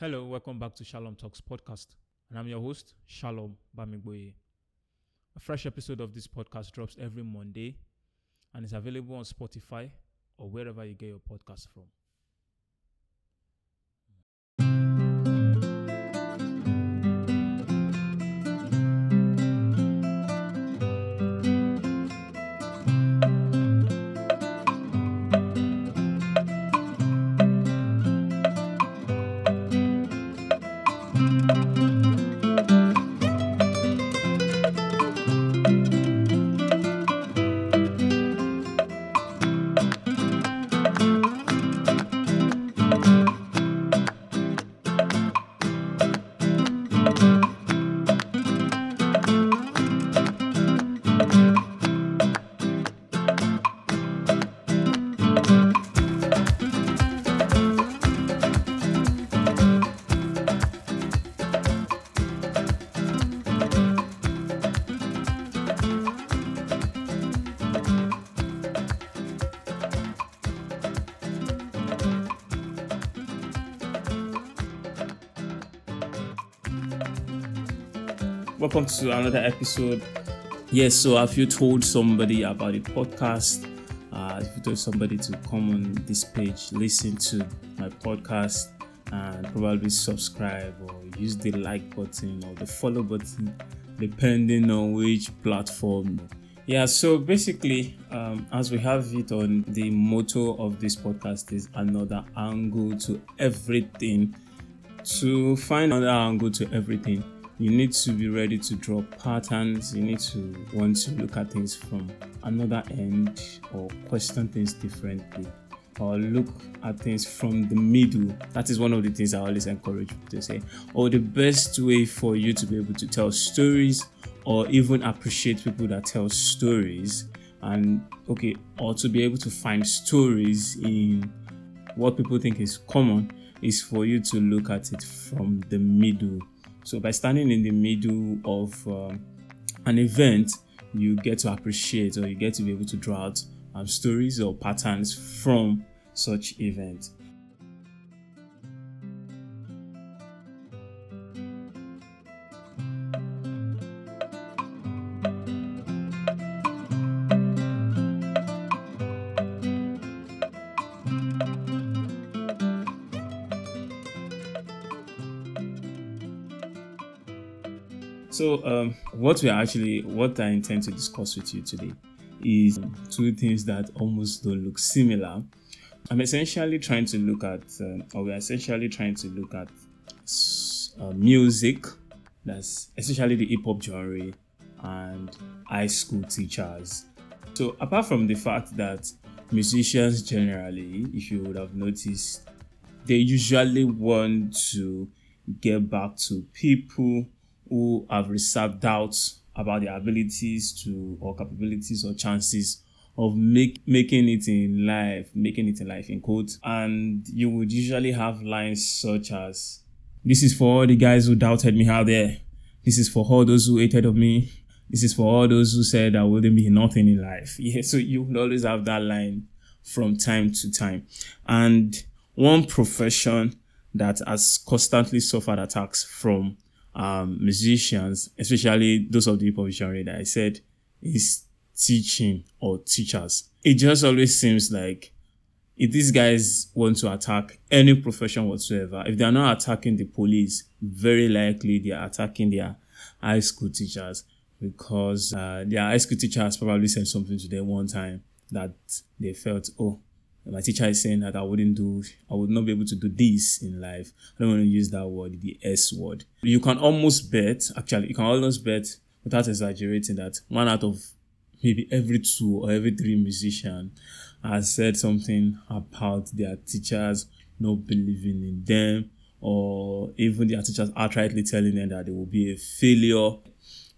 Hello, welcome back to Shalom Talks podcast. And I'm your host, Shalom Bamigboye. A fresh episode of this podcast drops every Monday and is available on Spotify or wherever you get your podcast from. Welcome to another episode. Yes, so have you told somebody about the podcast? Uh, if you told somebody to come on this page, listen to my podcast, and probably subscribe or use the like button or the follow button, depending on which platform. Yeah, so basically, um, as we have it on the motto of this podcast is another angle to everything. To find another angle to everything, you need to be ready to draw patterns. You need to want to look at things from another end or question things differently or look at things from the middle. That is one of the things I always encourage people to say. Or the best way for you to be able to tell stories or even appreciate people that tell stories and okay, or to be able to find stories in what people think is common is for you to look at it from the middle. So by standing in the middle of um, an event, you get to appreciate or you get to be able to draw out um, stories or patterns from such events. So, um, what we are actually, what I intend to discuss with you today is two things that almost don't look similar. I'm essentially trying to look at, uh, or we're essentially trying to look at uh, music, that's essentially the hip hop genre, and high school teachers. So, apart from the fact that musicians generally, if you would have noticed, they usually want to get back to people who have reserved doubts about their abilities to or capabilities or chances of make, making it in life, making it in life in quotes. And you would usually have lines such as, This is for all the guys who doubted me out there. This is for all those who hated of me. This is for all those who said I wouldn't be nothing in life. Yeah, so you would always have that line from time to time. And one profession that has constantly suffered attacks from um, musicians, especially those of the hip hop genre that I said, is teaching or teachers. It just always seems like if these guys want to attack any profession whatsoever, if they are not attacking the police, very likely they are attacking their high school teachers because uh, their high school teacher has probably said something to them one time that they felt, oh, my teacher is saying that I wouldn't do, I would not be able to do this in life. I don't want to use that word, the S word. You can almost bet, actually, you can almost bet without exaggerating that one out of maybe every two or every three musician has said something about their teachers not believing in them or even their teachers outrightly telling them that they will be a failure.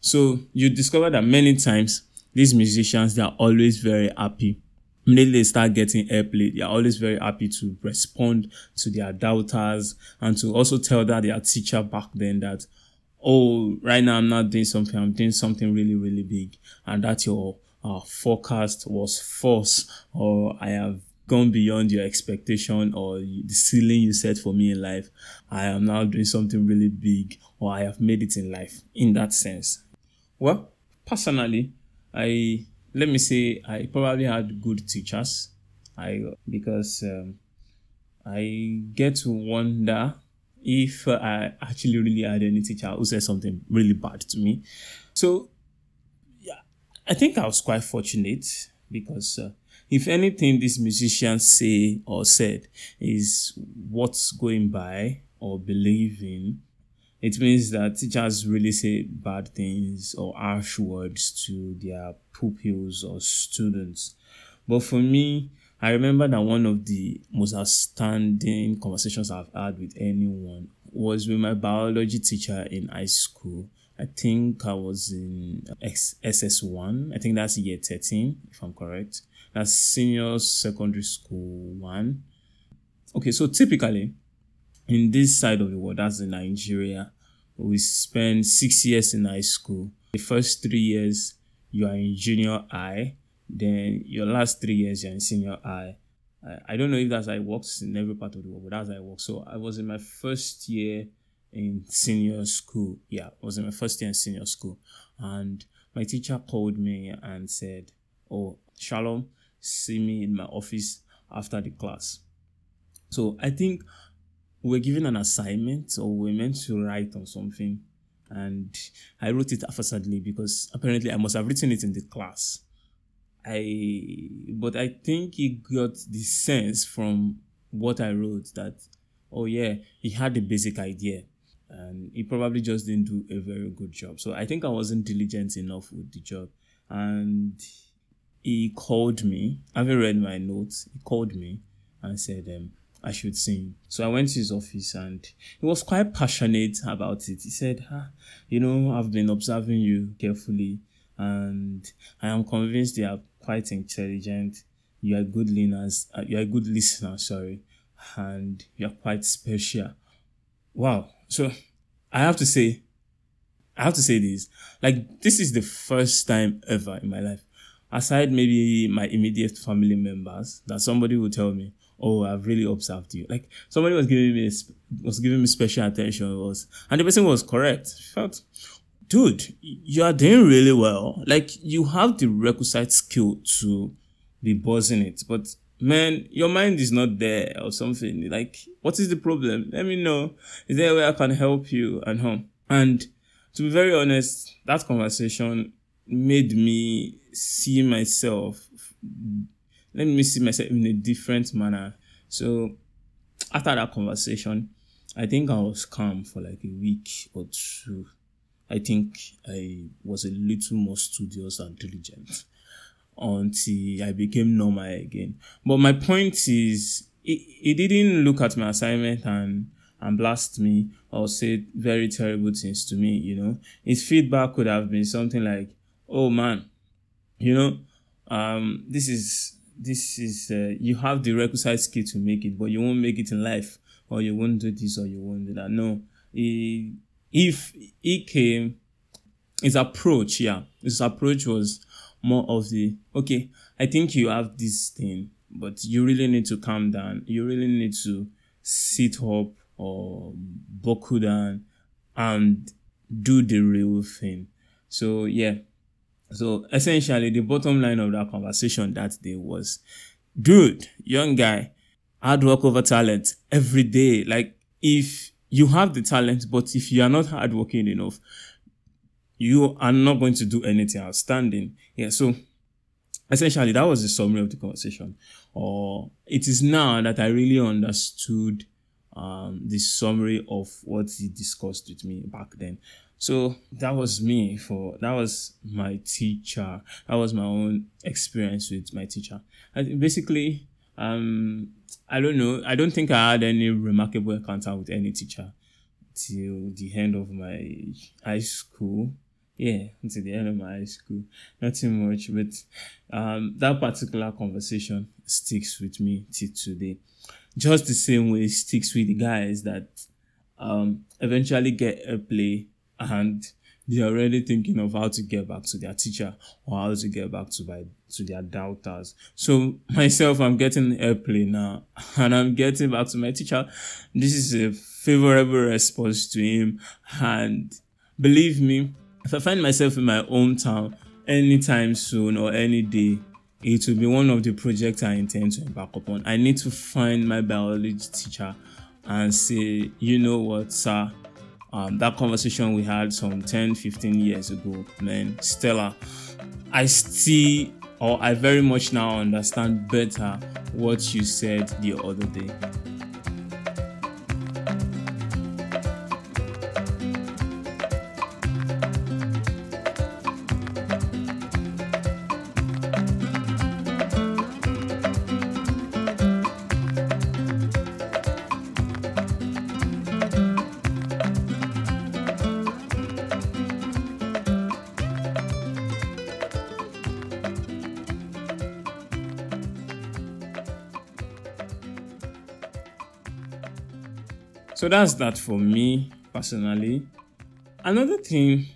So you discover that many times these musicians, they are always very happy immediately they start getting airplay, they are always very happy to respond to their doubters and to also tell that their teacher back then that, oh, right now I'm not doing something, I'm doing something really, really big, and that your uh, forecast was false, or I have gone beyond your expectation or the ceiling you set for me in life. I am now doing something really big or I have made it in life in that sense. Well, personally, I let me say I probably had good teachers. I because um, I get to wonder if I actually really had any teacher who said something really bad to me. So yeah, I think I was quite fortunate because uh, if anything these musicians say or said is what's going by or believe in, it means that teachers really say bad things or harsh words to their pupils or students. But for me, I remember that one of the most outstanding conversations I've had with anyone was with my biology teacher in high school. I think I was in SS1. I think that's year 13, if I'm correct. That's senior secondary school one. Okay, so typically in this side of the world, that's in Nigeria, we spend six years in high school. The first three years, you are in junior high. Then your last three years, you're in senior high. I, I don't know if that's how it works in every part of the world, but that's how it works. So I was in my first year in senior school. Yeah, I was in my first year in senior school. And my teacher called me and said, Oh, Shalom, see me in my office after the class. So I think we are given an assignment or we are meant to write on something. And I wrote it haphazardly because apparently I must have written it in the class. I but I think he got the sense from what I wrote that oh yeah, he had the basic idea and he probably just didn't do a very good job. So I think I wasn't diligent enough with the job. And he called me, having read my notes, he called me and said um, I should sing. So I went to his office and he was quite passionate about it. He said, ah, You know, I've been observing you carefully and I am convinced you are quite intelligent. You are good learners. Uh, you are a good listener, sorry, and you are quite special. Wow. So I have to say, I have to say this. Like this is the first time ever in my life, aside maybe my immediate family members, that somebody will tell me, "Oh, I've really observed you." Like somebody was giving me was giving me special attention was, and the person was correct. felt, dude, you are doing really well. Like you have the requisite skill to be buzzing it, but man, your mind is not there or something. Like, what is the problem? Let me know. Is there a way I can help you and home? And to be very honest, that conversation made me see myself. Let me see myself in a different manner. So after that conversation, I think I was calm for like a week or two. I think I was a little more studious and diligent until I became normal again. But my point is, he, didn't look at my assignment and and blast me or say very terrible things to me. You know, his feedback could have been something like, "Oh man, you know, um, this is this is uh, you have the requisite skill to make it, but you won't make it in life, or you won't do this, or you won't do that." No, he if he came, his approach, yeah, his approach was more of the okay, I think you have this thing, but you really need to calm down. You really need to sit up or buckle down and do the real thing. So yeah. So essentially the bottom line of that conversation that day was dude, young guy, hard work over talent every day. Like if you have the talent, but if you are not hardworking enough, you are not going to do anything outstanding. Yeah, so essentially that was the summary of the conversation. Or it is now that I really understood um, the summary of what he discussed with me back then. So that was me for that was my teacher. That was my own experience with my teacher. And basically, um, I don't know. I don't think I had any remarkable encounter with any teacher till the end of my high school. Yeah, until the end of my high school. Nothing much, but um, that particular conversation sticks with me till today. Just the same way it sticks with the guys that um, eventually get a play and they're already thinking of how to get back to their teacher or how to get back to my to their doubters. So myself, I'm getting airplane now and I'm getting back to my teacher. This is a favorable response to him. And believe me, if I find myself in my hometown anytime soon or any day, it will be one of the projects I intend to embark upon. I need to find my biology teacher and say, you know what, sir, um, that conversation we had some 10, 15 years ago, man, Stella, I still, or I very much now understand better what you said the other day. So that's that for me personally. Another thing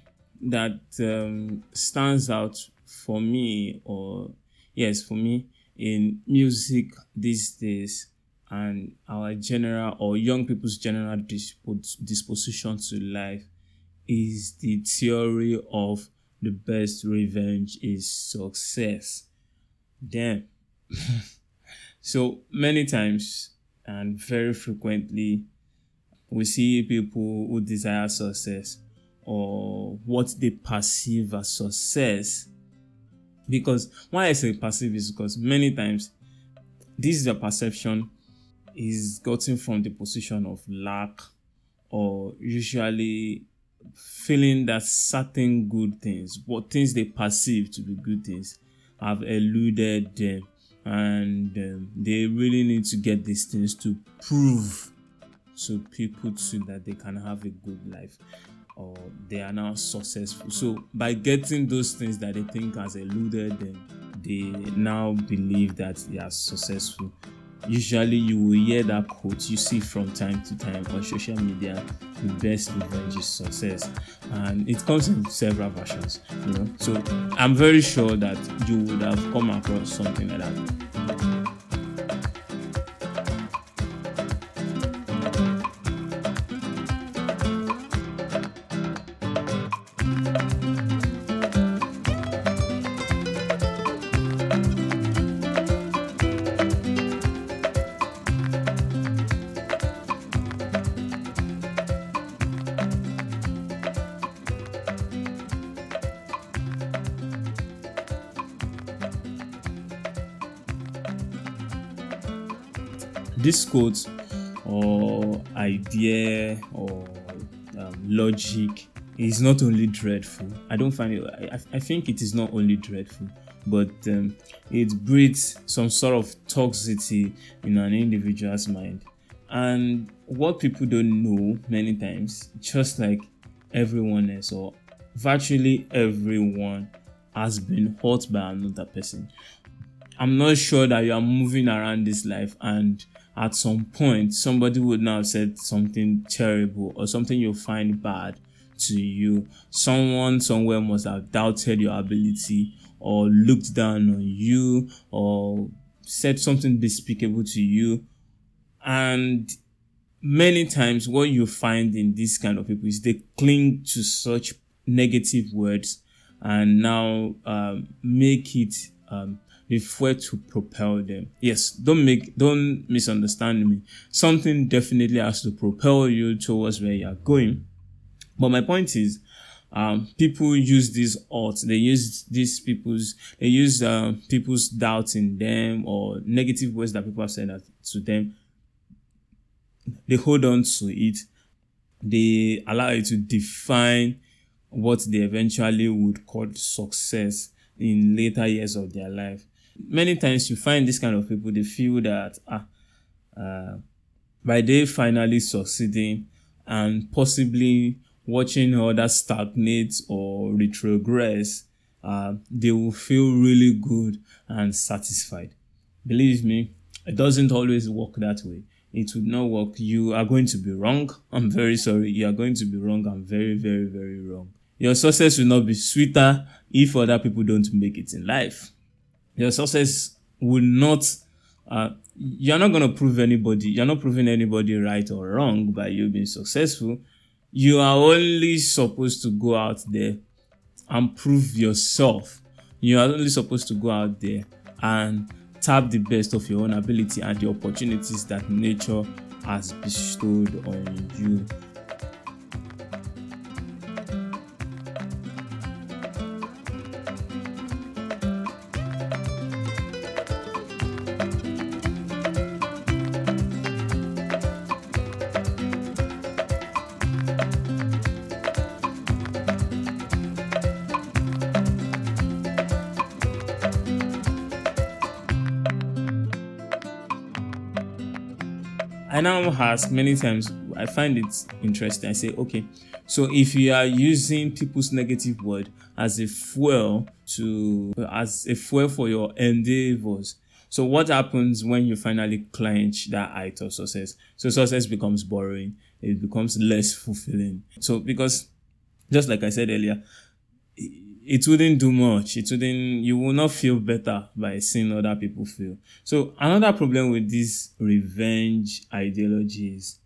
that um, stands out for me, or yes, for me in music these days and our general or young people's general disposition to life is the theory of the best revenge is success. Damn. so many times and very frequently we see people who desire success or what they perceive as success. Because why I say perceive is because many times this is a perception is gotten from the position of lack or usually feeling that certain good things, what things they perceive to be good things, have eluded them and um, they really need to get these things to prove to people too that they can have a good life or they are now successful. So by getting those things that they think has eluded them, they now believe that they are successful. Usually you will hear that quote you see from time to time on social media, the best revenge is success. And it comes in several versions, you know. So I'm very sure that you would have come across something like that. This quote or idea or um, logic is not only dreadful. I don't find it. I, I think it is not only dreadful, but um, it breeds some sort of toxicity in an individual's mind. And what people don't know many times, just like everyone else or virtually everyone has been hurt by another person. I'm not sure that you are moving around this life and at some point somebody would now have said something terrible or something you find bad to you. Someone somewhere must have doubted your ability or looked down on you or said something despicable to you. And many times what you find in this kind of people is they cling to such negative words and now um, make it um, the fuel to propel them. Yes, don't make don't misunderstand me. Something definitely has to propel you towards where you are going. But my point is, um, people use these odds. They use these people's. They use uh, people's doubts in them or negative words that people have said to them. They hold on to it. They allow it to define what they eventually would call success in later years of their life many times you find this kind of people, they feel that ah, uh, by they finally succeeding and possibly watching others stagnate or retrogress, uh, they will feel really good and satisfied. Believe me, it doesn't always work that way. It would not work. You are going to be wrong. I'm very sorry. You are going to be wrong. I'm very, very, very wrong. Your success will not be sweeter if other people don't make it in life. Your success will not, uh, you're not going to prove anybody, you're not proving anybody right or wrong by you being successful. You are only supposed to go out there and prove yourself. You are only supposed to go out there and tap the best of your own ability and the opportunities that nature has bestowed on you. I now ask many times, I find it interesting. I say, okay, so if you are using people's negative word as a fuel to, as a fuel for your endeavors, so what happens when you finally clench that height of success? So success becomes boring. It becomes less fulfilling. So because just like I said earlier, it wouldn't do much. It wouldn't, you will not feel better by seeing other people feel. So another problem with this revenge ideology is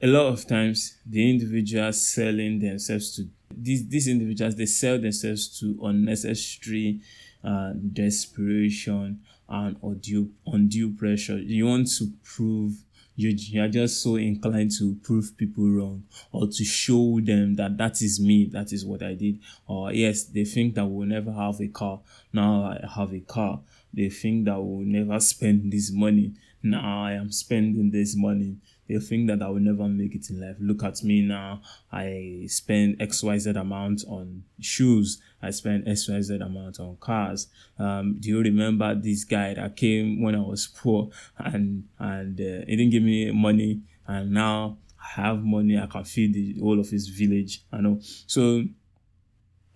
a lot of times the individuals selling themselves to these, these individuals, they sell themselves to unnecessary uh, desperation and undue, undue pressure. You want to prove you, you are just so inclined to prove people wrong or to show them that that is me, that is what I did. Or yes, they think that we'll never have a car. Now I have a car. They think that we'll never spend this money. Now I am spending this money they think that I will never make it in life. Look at me now. I spend XYZ amount on shoes. I spend XYZ amount on cars. Um, do you remember this guy that came when I was poor and, and uh, he didn't give me money and now I have money. I can feed the whole of his village. I know. So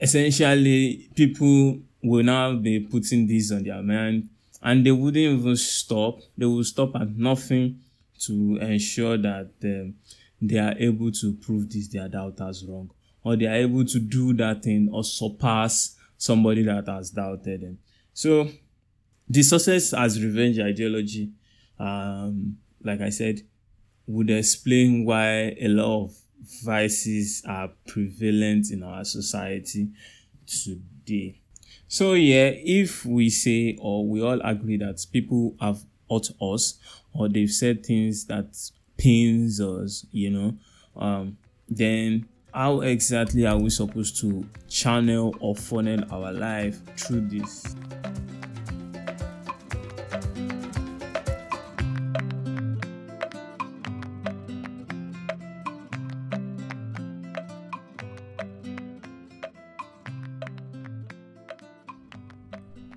essentially people will now be putting this on their mind and they wouldn't even stop. They will stop at nothing to ensure that um, they are able to prove this their doubters wrong or they are able to do that thing or surpass somebody that has doubted them. So the success as revenge ideology um, like i said would explain why a lot of vices are prevalent in our society today. So yeah if we say or we all agree that people have hurt us or they've said things that pains us, you know, um, then how exactly are we supposed to channel or funnel our life through this?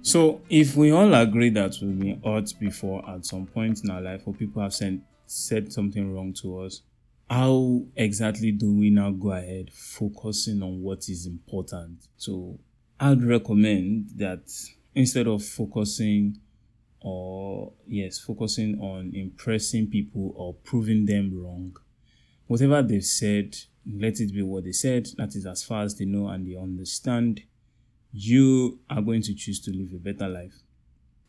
So, if we all agree that we've been hurt before at some point in our life, or people have sent, said something wrong to us, how exactly do we now go ahead focusing on what is important? So, I'd recommend that instead of focusing or, yes, focusing on impressing people or proving them wrong, whatever they've said, let it be what they said. That is as far as they know and they understand you are going to choose to live a better life.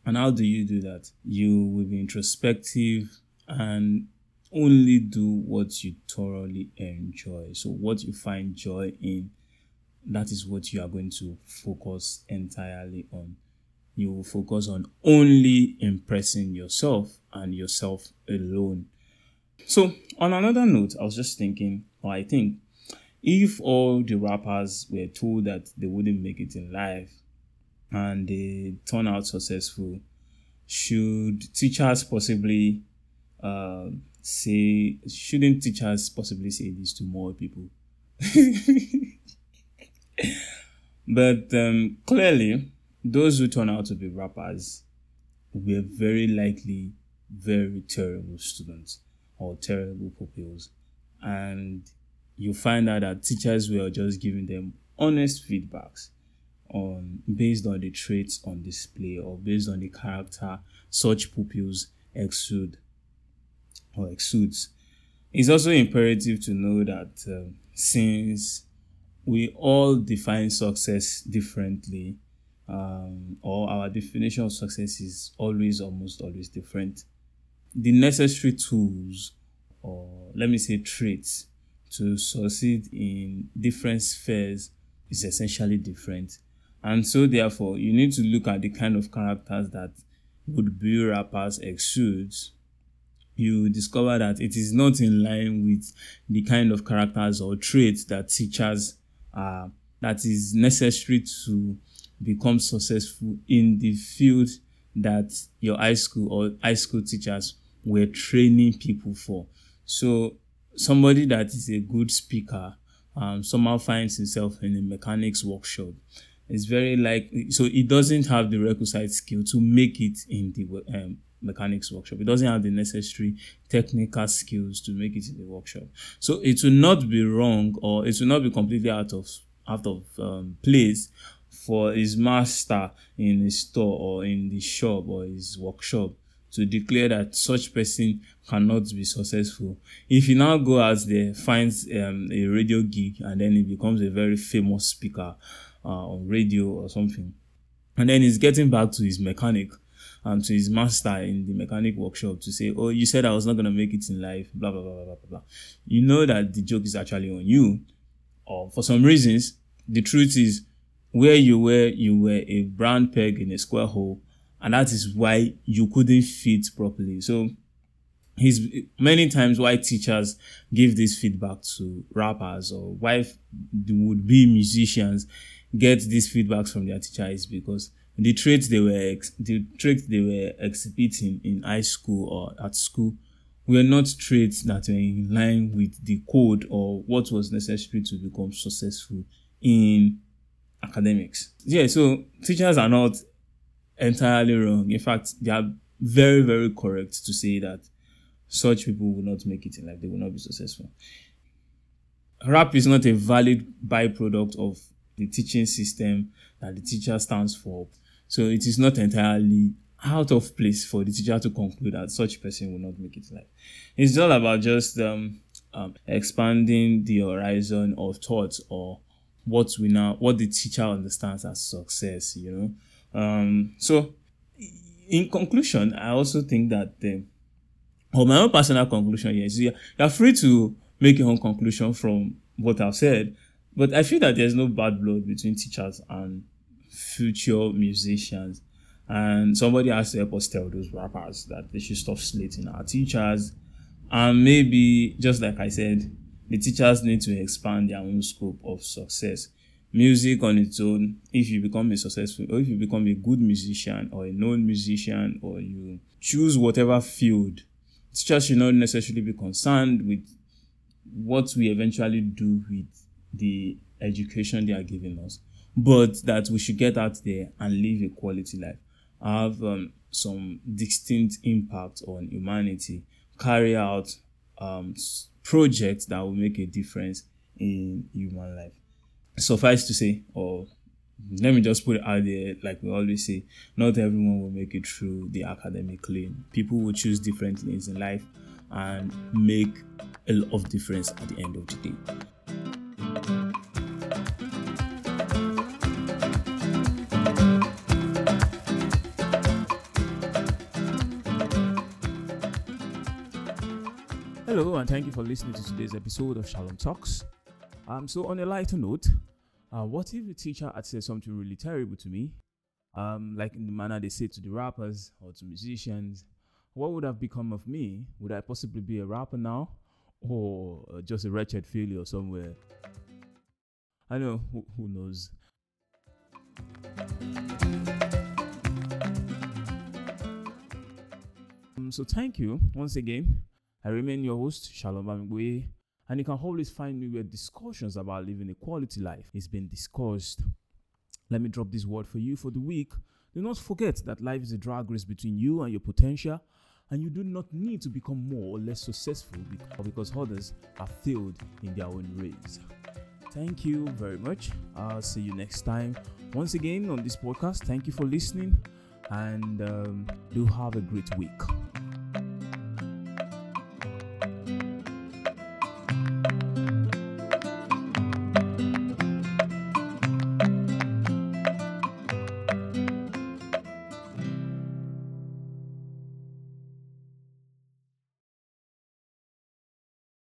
And how do you do that? You will be introspective and only do what you thoroughly enjoy. So, what you find joy in, that is what you are going to focus entirely on. You will focus on only impressing yourself and yourself alone. So, on another note, I was just thinking, or I think if all the rappers were told that they wouldn't make it in life and they turn out successful, should teachers possibly uh, say, shouldn't teachers possibly say this to more people? but um, clearly, those who turn out to be rappers were very likely very terrible students or terrible pupils. And you find out that teachers were just giving them honest feedbacks on based on the traits on display or based on the character such pupils exude or exudes. It's also imperative to know that uh, since we all define success differently, um, or our definition of success is always, almost always different. The necessary tools, or let me say traits, to succeed in different spheres is essentially different. And so, therefore, you need to look at the kind of characters that would be rappers exudes. You discover that it is not in line with the kind of characters or traits that teachers uh, that is necessary to become successful in the field that your high school or high school teachers were training people for. So somebody that is a good speaker um, somehow finds himself in a mechanics workshop it's very likely so he doesn't have the requisite skill to make it in the um, mechanics workshop it doesn't have the necessary technical skills to make it in the workshop so it will not be wrong or it will not be completely out of out of um, place for his master in his store or in the shop or his workshop to declare that such person cannot be successful. If he now go out there, finds um, a radio gig, and then he becomes a very famous speaker uh, on radio or something, and then he's getting back to his mechanic and to his master in the mechanic workshop to say, "Oh, you said I was not going to make it in life." Blah blah blah blah blah blah. You know that the joke is actually on you, or for some reasons, the truth is where you were, you were a brown peg in a square hole and that is why you couldn't fit properly. So he's many times why teachers give this feedback to rappers or why would be musicians get these feedbacks from their teacher is because the traits they were ex- the traits they were exhibiting in high school or at school were not traits that were in line with the code or what was necessary to become successful in academics. Yeah, so teachers are not entirely wrong. In fact, they are very, very correct to say that such people will not make it in life, they will not be successful. Rap is not a valid byproduct of the teaching system that the teacher stands for. So it is not entirely out of place for the teacher to conclude that such person will not make it life. It's all about just um, um, expanding the horizon of thoughts or what we now what the teacher understands as success, you know. Um, so, in conclusion, I also think that, uh, my own personal conclusion is you are free to make your own conclusion from what I've said, but I feel that there's no bad blood between teachers and future musicians. And somebody has to help us tell those rappers that they should stop slating our teachers. And maybe, just like I said, the teachers need to expand their own scope of success music on its own, if you become a successful or if you become a good musician or a known musician or you choose whatever field, teachers should not necessarily be concerned with what we eventually do with the education they are giving us, but that we should get out there and live a quality life, have um, some distinct impact on humanity, carry out um, projects that will make a difference in human life suffice to say, or let me just put it out there, like we always say, not everyone will make it through the academic lane. People will choose different lanes in life and make a lot of difference at the end of the day. Thank you for listening to today's episode of Shalom Talks. Um, so on a lighter note, uh, what if the teacher had said something really terrible to me? Um, like in the manner they say to the rappers or to musicians, what would have become of me? Would I possibly be a rapper now? Or uh, just a wretched failure somewhere? I know, who, who knows? Um, so thank you once again. I remain your host, Shalom Bamigboye. And you can always find me where discussions about living a quality life is being discussed. Let me drop this word for you for the week. Do not forget that life is a drag race between you and your potential, and you do not need to become more or less successful because others have failed in their own race. Thank you very much. I'll see you next time. Once again on this podcast, thank you for listening and um, do have a great week.